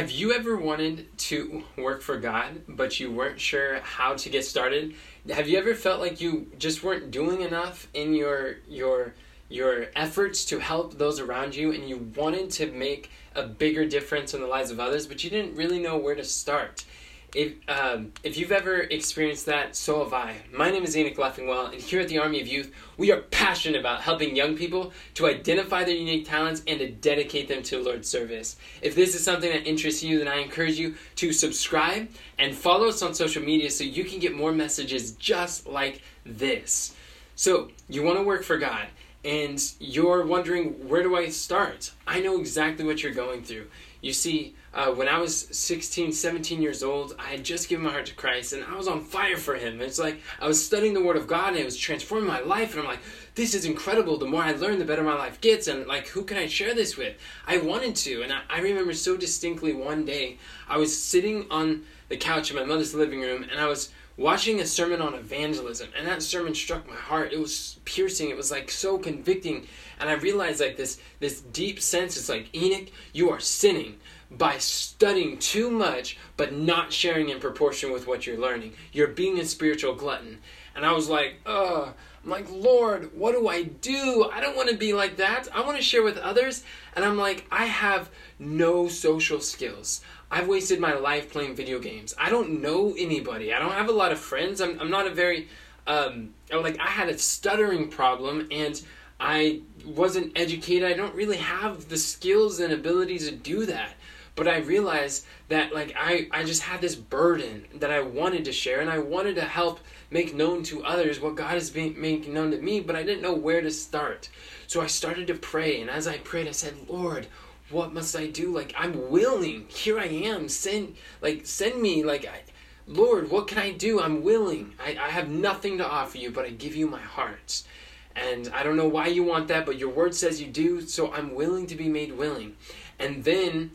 Have you ever wanted to work for God, but you weren't sure how to get started? Have you ever felt like you just weren't doing enough in your your your efforts to help those around you and you wanted to make a bigger difference in the lives of others, but you didn't really know where to start? If, um, if you've ever experienced that, so have I. My name is Enoch Leffingwell, and here at the Army of Youth, we are passionate about helping young people to identify their unique talents and to dedicate them to Lord's service. If this is something that interests you, then I encourage you to subscribe and follow us on social media so you can get more messages just like this. So, you want to work for God and you're wondering where do I start? I know exactly what you're going through. You see, uh, when I was 16, 17 years old, I had just given my heart to Christ and I was on fire for Him. It's like I was studying the Word of God and it was transforming my life. And I'm like, this is incredible. The more I learn, the better my life gets. And like, who can I share this with? I wanted to. And I, I remember so distinctly one day, I was sitting on the couch in my mother's living room and I was watching a sermon on evangelism and that sermon struck my heart it was piercing it was like so convicting and i realized like this this deep sense it's like enoch you are sinning by studying too much but not sharing in proportion with what you're learning you're being a spiritual glutton and i was like uh I'm like, Lord, what do I do? I don't want to be like that. I want to share with others. And I'm like, I have no social skills. I've wasted my life playing video games. I don't know anybody. I don't have a lot of friends. I'm, I'm not a very, um, like, I had a stuttering problem and I wasn't educated. I don't really have the skills and ability to do that. But I realized that, like, I, I just had this burden that I wanted to share and I wanted to help make known to others what God is making known to me, but I didn't know where to start. So I started to pray, and as I prayed, I said, Lord, what must I do? Like I'm willing. Here I am. Send like send me like I, Lord, what can I do? I'm willing. I, I have nothing to offer you, but I give you my heart. And I don't know why you want that, but your word says you do, so I'm willing to be made willing. And then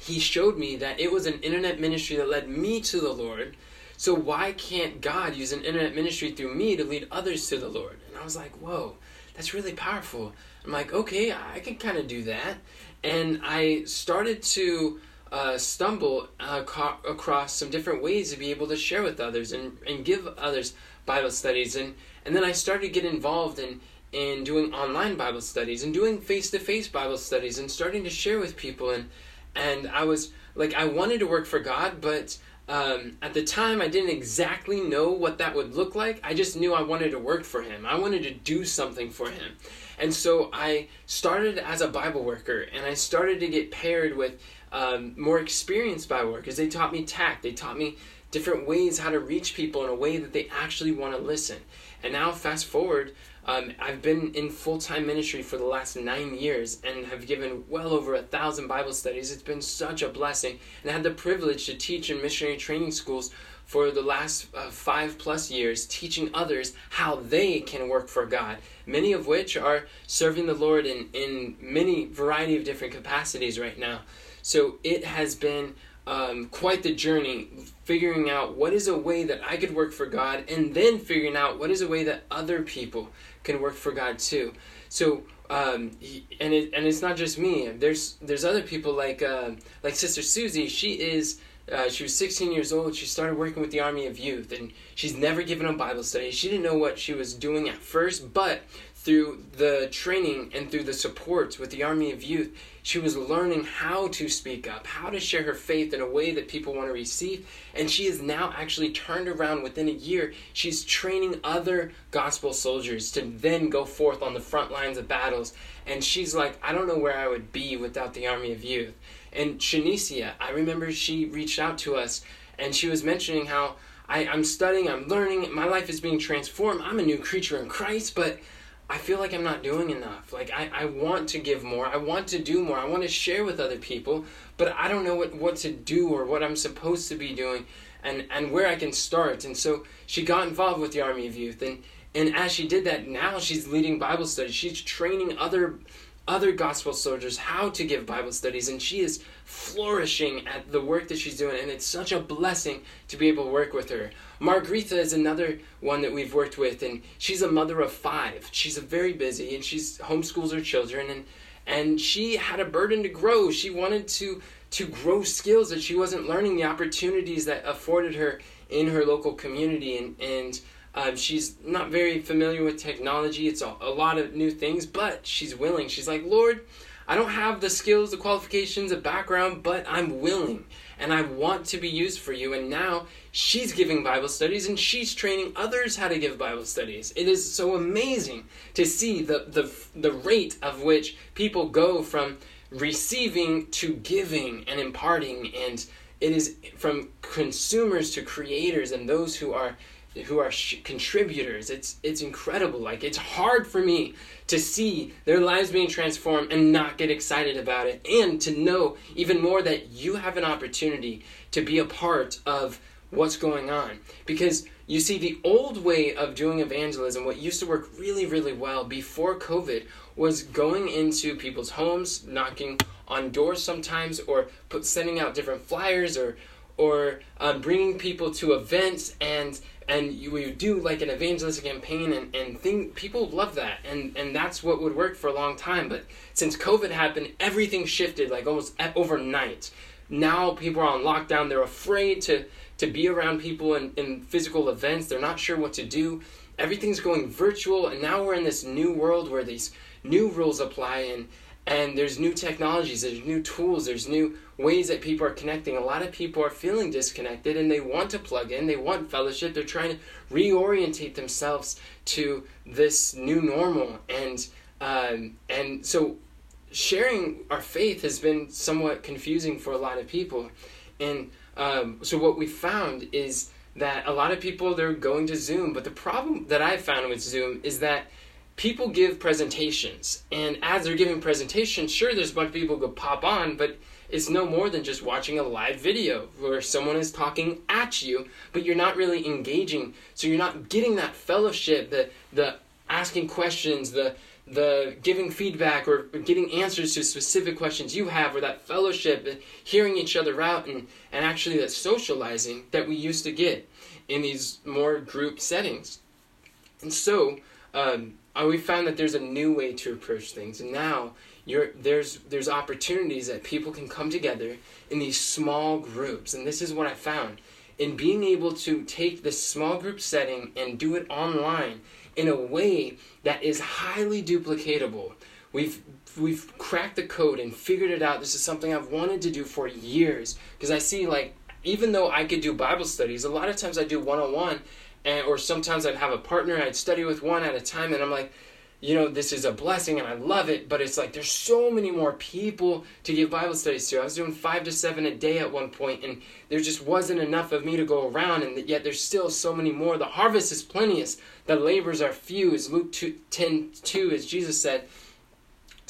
he showed me that it was an internet ministry that led me to the Lord. So why can't God use an internet ministry through me to lead others to the Lord? And I was like, whoa, that's really powerful. I'm like, okay, I can kind of do that and I started to uh, stumble uh, co- across some different ways to be able to share with others and, and give others Bible studies, and and then I started to get involved in in doing online Bible studies and doing face to face Bible studies and starting to share with people and and I was like I wanted to work for God, but um, at the time I didn't exactly know what that would look like. I just knew I wanted to work for Him. I wanted to do something for Him, and so I started as a Bible worker and I started to get paired with um, more experienced Bible workers. They taught me tact, they taught me different ways how to reach people in a way that they actually want to listen. And now, fast forward, um, I've been in full time ministry for the last nine years and have given well over a thousand Bible studies. It's been such a blessing. And I had the privilege to teach in missionary training schools for the last uh, five plus years, teaching others how they can work for God, many of which are serving the Lord in, in many variety of different capacities right now. So it has been um, quite the journey figuring out what is a way that I could work for God and then figuring out what is a way that other people can work for God too. So um, and it, and it's not just me. There's there's other people like uh, like Sister Susie. She is uh, she was 16 years old. She started working with the Army of Youth, and she's never given a Bible study. She didn't know what she was doing at first, but through the training and through the supports with the Army of Youth, she was learning how to speak up, how to share her faith in a way that people want to receive. And she is now actually turned around within a year. She's training other gospel soldiers to then go forth on the front lines of battles. And she's like, I don't know where I would be without the Army of Youth. And Shanicia, I remember she reached out to us and she was mentioning how I, I'm studying, I'm learning, my life is being transformed. I'm a new creature in Christ, but I feel like I'm not doing enough. Like I, I want to give more. I want to do more. I want to share with other people, but I don't know what, what to do or what I'm supposed to be doing and, and where I can start. And so she got involved with the Army of Youth and and as she did that, now she's leading Bible studies. She's training other other gospel soldiers how to give Bible studies, and she is flourishing at the work that she's doing, and it's such a blessing to be able to work with her. Margarita is another one that we've worked with, and she's a mother of five. She's very busy, and she's homeschools her children, and and she had a burden to grow. She wanted to to grow skills that she wasn't learning, the opportunities that afforded her in her local community. And, and um, she's not very familiar with technology. It's a, a lot of new things, but she's willing. She's like, Lord, I don't have the skills, the qualifications, the background, but I'm willing and I want to be used for you. And now she's giving Bible studies and she's training others how to give Bible studies. It is so amazing to see the, the, the rate of which people go from receiving to giving and imparting and it is from consumers to creators and those who are who are sh- contributors. It's it's incredible. Like it's hard for me to see their lives being transformed and not get excited about it. And to know even more that you have an opportunity to be a part of what's going on. Because you see the old way of doing evangelism what used to work really really well before covid was going into people's homes knocking on doors sometimes or put, sending out different flyers or or um, bringing people to events and and you do like an evangelistic campaign and, and thing people love that. And and that's what would work for a long time. But since covid happened everything shifted like almost overnight. Now people are on lockdown. They're afraid to to be around people in, in physical events. They're not sure what to do. Everything's going virtual. And now we're in this new world where these new rules apply. And and there's new technologies there's new tools there's new ways that people are connecting. A lot of people are feeling disconnected and they want to plug in they want fellowship. They're trying to reorientate themselves to this new normal. And um, and so sharing our faith has been somewhat confusing for a lot of people. And um, so what we found is that a lot of people they're going to zoom but the problem that i found with zoom is that people give presentations, and as they're giving presentations, sure, there's a bunch of people who pop on, but it's no more than just watching a live video where someone is talking at you, but you're not really engaging. So you're not getting that fellowship, the the asking questions, the the giving feedback or getting answers to specific questions you have, or that fellowship, and hearing each other out, and, and actually that socializing that we used to get in these more group settings. And so, um, uh, we found that there's a new way to approach things, and now there's there's opportunities that people can come together in these small groups, and this is what I found in being able to take this small group setting and do it online in a way that is highly duplicatable. We've we've cracked the code and figured it out. This is something I've wanted to do for years because I see like even though I could do Bible studies, a lot of times I do one on one and or sometimes I'd have a partner I'd study with one at a time and I'm like you know this is a blessing and I love it but it's like there's so many more people to give Bible studies to I was doing 5 to 7 a day at one point and there just wasn't enough of me to go around and yet there's still so many more the harvest is plenteous the labors are few as Luke 2, 10 2 as Jesus said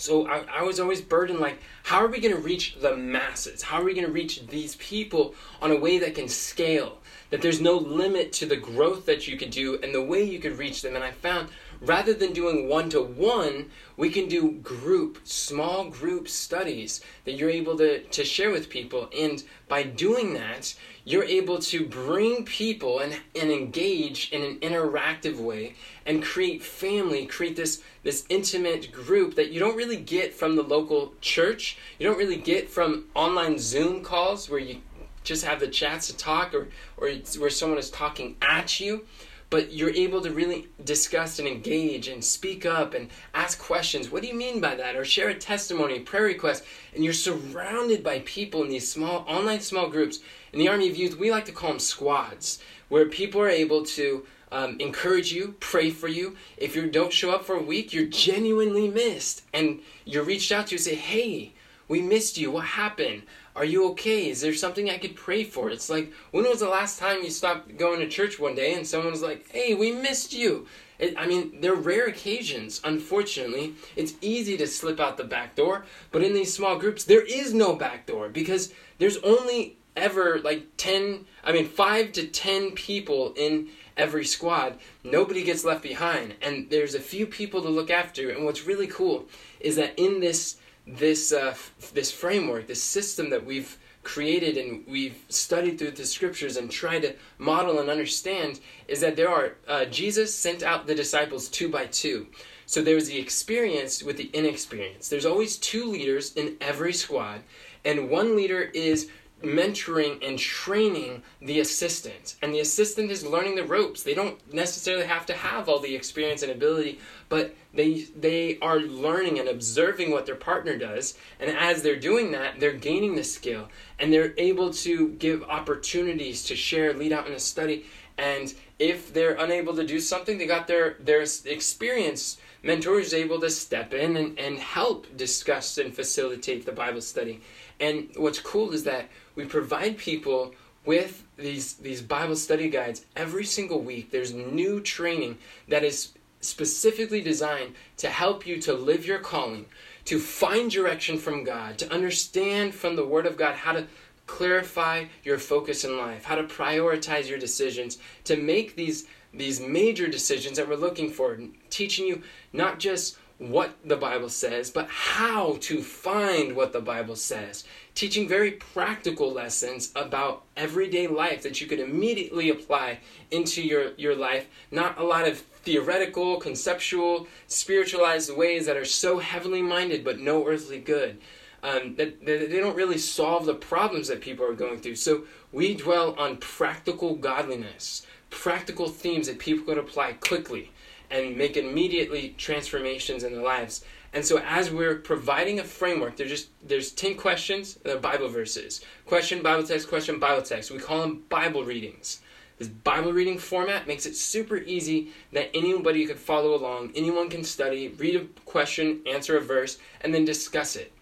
so I, I was always burdened like, how are we going to reach the masses? How are we going to reach these people on a way that can scale? That there's no limit to the growth that you could do and the way you could reach them. And I found rather than doing one to one, we can do group, small group studies that you're able to, to share with people. And by doing that, you're able to bring people and, and engage in an interactive way and create family, create this, this intimate group that you don't really get from the local church. You don't really get from online Zoom calls where you just have the chance to talk or, or where someone is talking at you but you're able to really discuss and engage and speak up and ask questions. What do you mean by that? Or share a testimony, prayer request, and you're surrounded by people in these small online small groups. In the Army of Youth, we like to call them squads, where people are able to um, encourage you, pray for you. If you don't show up for a week, you're genuinely missed, and you're reached out to and say, "Hey, we missed you. What happened? Are you okay? Is there something I could pray for? It's like, when was the last time you stopped going to church one day and someone was like, hey, we missed you? It, I mean, they're rare occasions, unfortunately. It's easy to slip out the back door, but in these small groups, there is no back door because there's only ever like 10, I mean, 5 to 10 people in every squad. Nobody gets left behind, and there's a few people to look after. And what's really cool is that in this this uh, f- this framework, this system that we've created and we've studied through the scriptures and tried to model and understand is that there are uh, Jesus sent out the disciples two by two. So there's the experienced with the inexperienced. There's always two leaders in every squad, and one leader is mentoring and training the assistant. And the assistant is learning the ropes. They don't necessarily have to have all the experience and ability, but they they are learning and observing what their partner does. And as they're doing that, they're gaining the skill and they're able to give opportunities to share, lead out in a study. And if they're unable to do something, they got their their experience mentor is able to step in and, and help discuss and facilitate the Bible study. And what's cool is that we provide people with these these Bible study guides every single week. There's new training that is specifically designed to help you to live your calling, to find direction from God, to understand from the Word of God how to clarify your focus in life, how to prioritize your decisions, to make these these major decisions that we're looking for, teaching you not just what the Bible says, but how to find what the Bible says. Teaching very practical lessons about everyday life that you could immediately apply into your, your life. Not a lot of theoretical, conceptual, spiritualized ways that are so heavenly minded but no earthly good. Um, that, that they don't really solve the problems that people are going through. So we dwell on practical godliness, practical themes that people could apply quickly and make immediately transformations in their lives. And so as we're providing a framework, there's just there's 10 questions, uh, Bible verses. Question, Bible text, question, Bible text. We call them Bible readings. This Bible reading format makes it super easy that anybody could follow along, anyone can study, read a question, answer a verse, and then discuss it.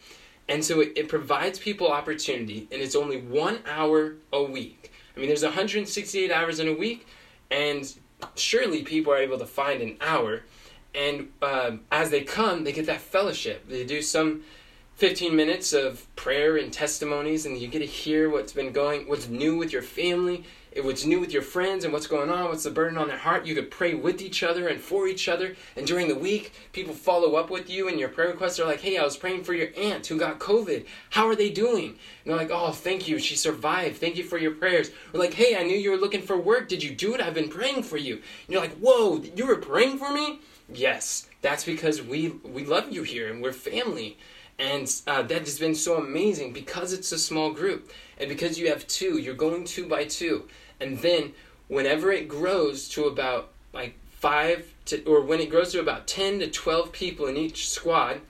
And so it, it provides people opportunity, and it's only one hour a week. I mean, there's 168 hours in a week, and surely people are able to find an hour. And um, as they come, they get that fellowship. They do some 15 minutes of prayer and testimonies, and you get to hear what's been going, what's new with your family, what's new with your friends, and what's going on, what's the burden on their heart. You could pray with each other and for each other. And during the week, people follow up with you, and your prayer requests are like, "Hey, I was praying for your aunt who got COVID. How are they doing?" And they're like, "Oh, thank you. She survived. Thank you for your prayers." We're like, "Hey, I knew you were looking for work. Did you do it? I've been praying for you." And you're like, "Whoa, you were praying for me?" Yes, that's because we we love you here, and we're family. And uh, that has been so amazing because it's a small group. And because you have two, you're going two by two. And then whenever it grows to about like five to, or when it grows to about 10 to 12 people in each squad,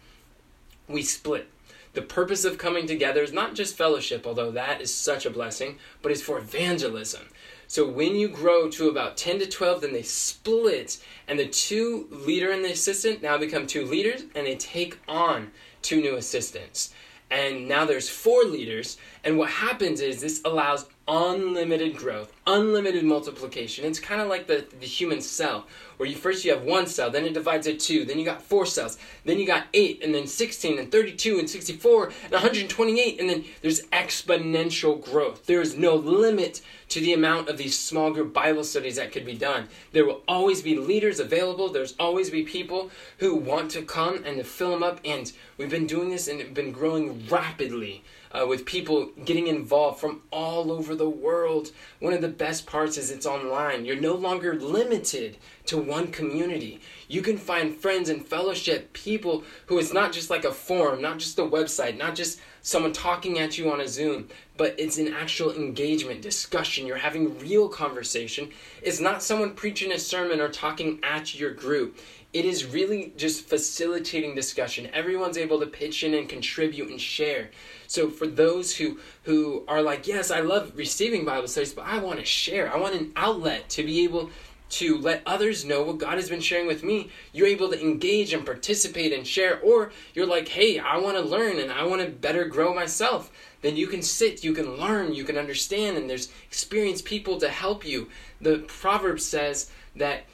we split. The purpose of coming together is not just fellowship, although that is such a blessing, but it's for evangelism. So when you grow to about 10 to 12, then they split, and the two leader and the assistant now become two leaders, and they take on two new assistants. And now there's four leaders, and what happens is this allows unlimited growth, unlimited multiplication. It's kind of like the, the human cell, where you first you have one cell, then it divides into two, then you got four cells, then you got eight, and then 16, and 32, and 64, and 128, and then there's exponential growth. There is no limit to the amount of these small group Bible studies that could be done. There will always be leaders available, there's always be people who want to come and to fill them up, and we've been doing this and been growing rapidly uh, with people getting involved from all over the world. One of the best parts is it's online. You're no longer limited to one community. You can find friends and fellowship, people who it's not just like a forum, not just a website, not just someone talking at you on a Zoom, but it's an actual engagement, discussion. You're having real conversation. It's not someone preaching a sermon or talking at your group it is really just facilitating discussion. Everyone's able to pitch in and contribute and share. So for those who who are like, yes, I love receiving Bible studies, but I want to share. I want an outlet to be able to let others know what God has been sharing with me. You're able to engage and participate and share, or you're like, hey, I want to learn and I want to better grow myself. Then you can sit, you can learn, you can understand, and there's experienced people to help you. The proverb says that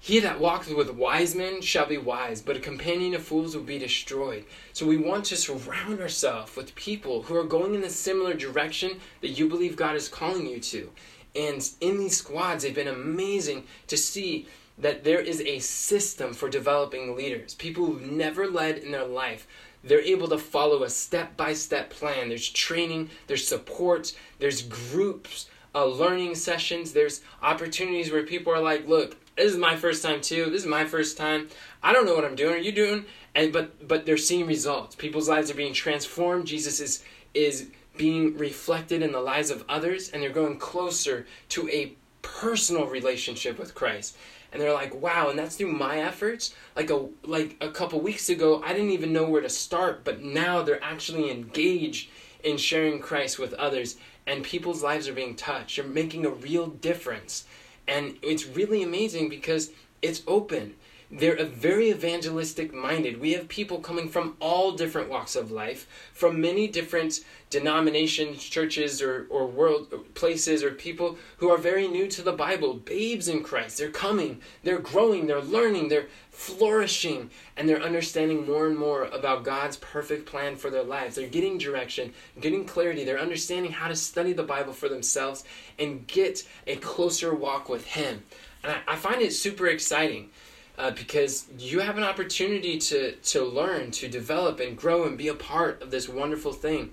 he that walks with wise men shall be wise, but a companion of fools will be destroyed. So we want to surround ourselves with people who are going in the similar direction that you believe God is calling you to. And in these squads, they've been amazing to see that there is a system for developing leaders. People who've never led in their life. They're able to follow a step by step plan. There's training, there's support, there's groups, uh, learning sessions, there's opportunities where people are like, look, this is my first time too. This is my first time. I don't know what I'm doing. Are you doing? And but but they're seeing results. People's lives are being transformed. Jesus is is being reflected in the lives of others and they're going closer to a personal relationship with Christ. And they're like, "Wow!" And that's through my efforts. Like a like a couple weeks ago, I didn't even know where to start, but now they're actually engaged in sharing Christ with others, and people's lives are being touched. You're making a real difference, and it's really amazing because it's open. They're very evangelistic minded. We have people coming from all different walks of life, from many different denominations, churches, or, or world places, or people who are very new to the Bible, babes in Christ. They're coming, they're growing, they're learning, they're flourishing, and they're understanding more and more about God's perfect plan for their lives. They're getting direction, getting clarity, they're understanding how to study the Bible for themselves and get a closer walk with Him. And I, I find it super exciting uh, because you have an opportunity to, to learn, to develop, and grow and be a part of this wonderful thing.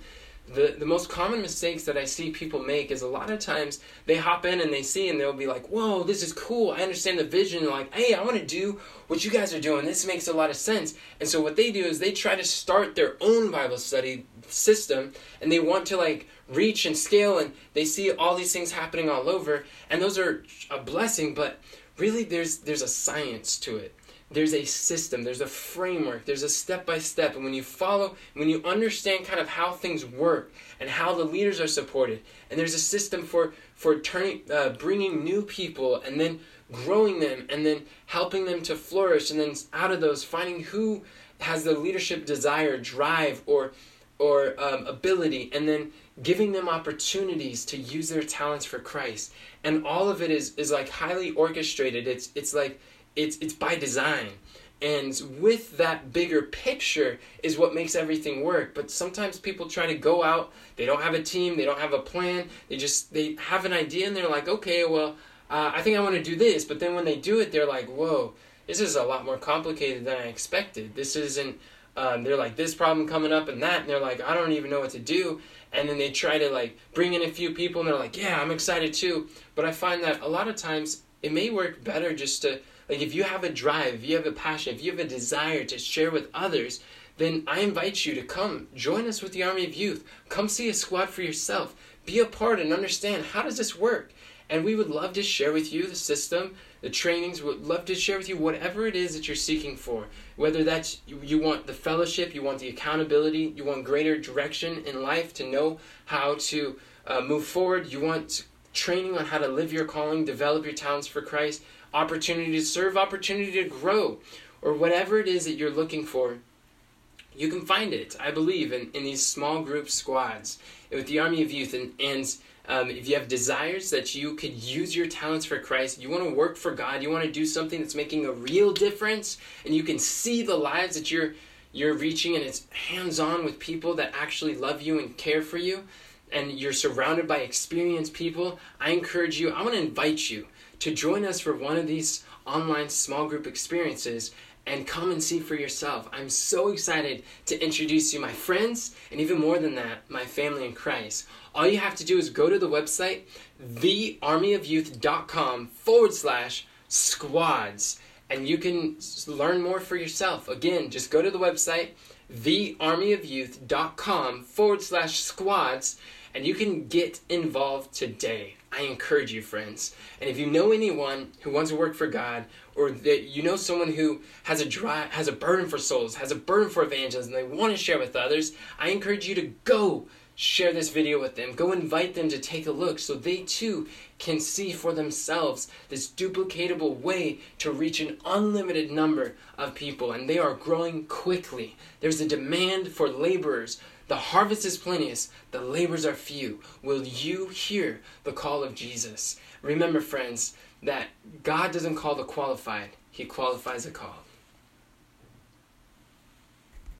The, the most common mistakes that I see people make is a lot of times they hop in and they see and they'll be like, Whoa, this is cool. I understand the vision. Like, hey, I want to do what you guys are doing. This makes a lot of sense. And so what they do is they try to start their own Bible study system and they want to like reach and scale and they see all these things happening all over. And those are a blessing, but really there's there's a science to it. There's a system. There's a framework. There's a step by step and when you follow when you understand kind of how things work and how the leaders are supported and there's a system for for turning uh, bringing new people and then growing them and then helping them to flourish and then out of those finding who has the leadership desire drive or or um, ability and then giving them opportunities to use their talents for Christ. And all of it is is like highly orchestrated. It's it's like it's it's by design. And with that bigger picture is what makes everything work. But sometimes people try to go out, they don't have a team, they don't have a plan, they just they have an idea and they're like, okay, well, uh, I think I want to do this. But then when they do it, they're like, whoa, this is a lot more complicated than I expected. This isn't um, they're like this problem coming up and that and they're like i don't even know what to do. And then they try to like bring in a few people and they're like yeah i'm excited too. But i find that a lot of times it may work better just to like if you have a drive if you have a passion if you have a desire to share with others then i invite you to come join us with the army of youth. Come see a squad for yourself. Be a part and understand how does this work? And we would love to share with you the system, the trainings. Would love to share with you whatever it is that you're seeking for. Whether that's you, you want the fellowship, you want the accountability, you want greater direction in life to know how to uh, move forward, you want training on how to live your calling, develop your talents for Christ, opportunity to serve, opportunity to grow, or whatever it is that you're looking for. You can find it, I believe, in, in these small group squads with the Army of Youth. And, and um, if you have desires that you could use your talents for Christ, you want to work for God, you want to do something that's making a real difference, and you can see the lives that you're you're reaching, and it's hands on with people that actually love you and care for you, and you're surrounded by experienced people. I encourage you. I want to invite you to join us for one of these online small group experiences and come and see for yourself. I'm so excited to introduce you my friends and even more than that, my family in Christ. All you have to do is go to the website, thearmyofyouth.com forward slash squads, and you can learn more for yourself. Again, just go to the website, thearmyofyouth.com forward slash squads, and you can get involved today. I encourage you, friends. And if you know anyone who wants to work for God, or that you know someone who has a drive, has a burden for souls, has a burden for evangelism, they want to share with others, I encourage you to go share this video with them. Go invite them to take a look so they too can see for themselves this duplicatable way to reach an unlimited number of people. And they are growing quickly. There's a demand for laborers. The harvest is plenteous, the labors are few. Will you hear the call of Jesus? Remember, friends, that God doesn't call the qualified, He qualifies the called.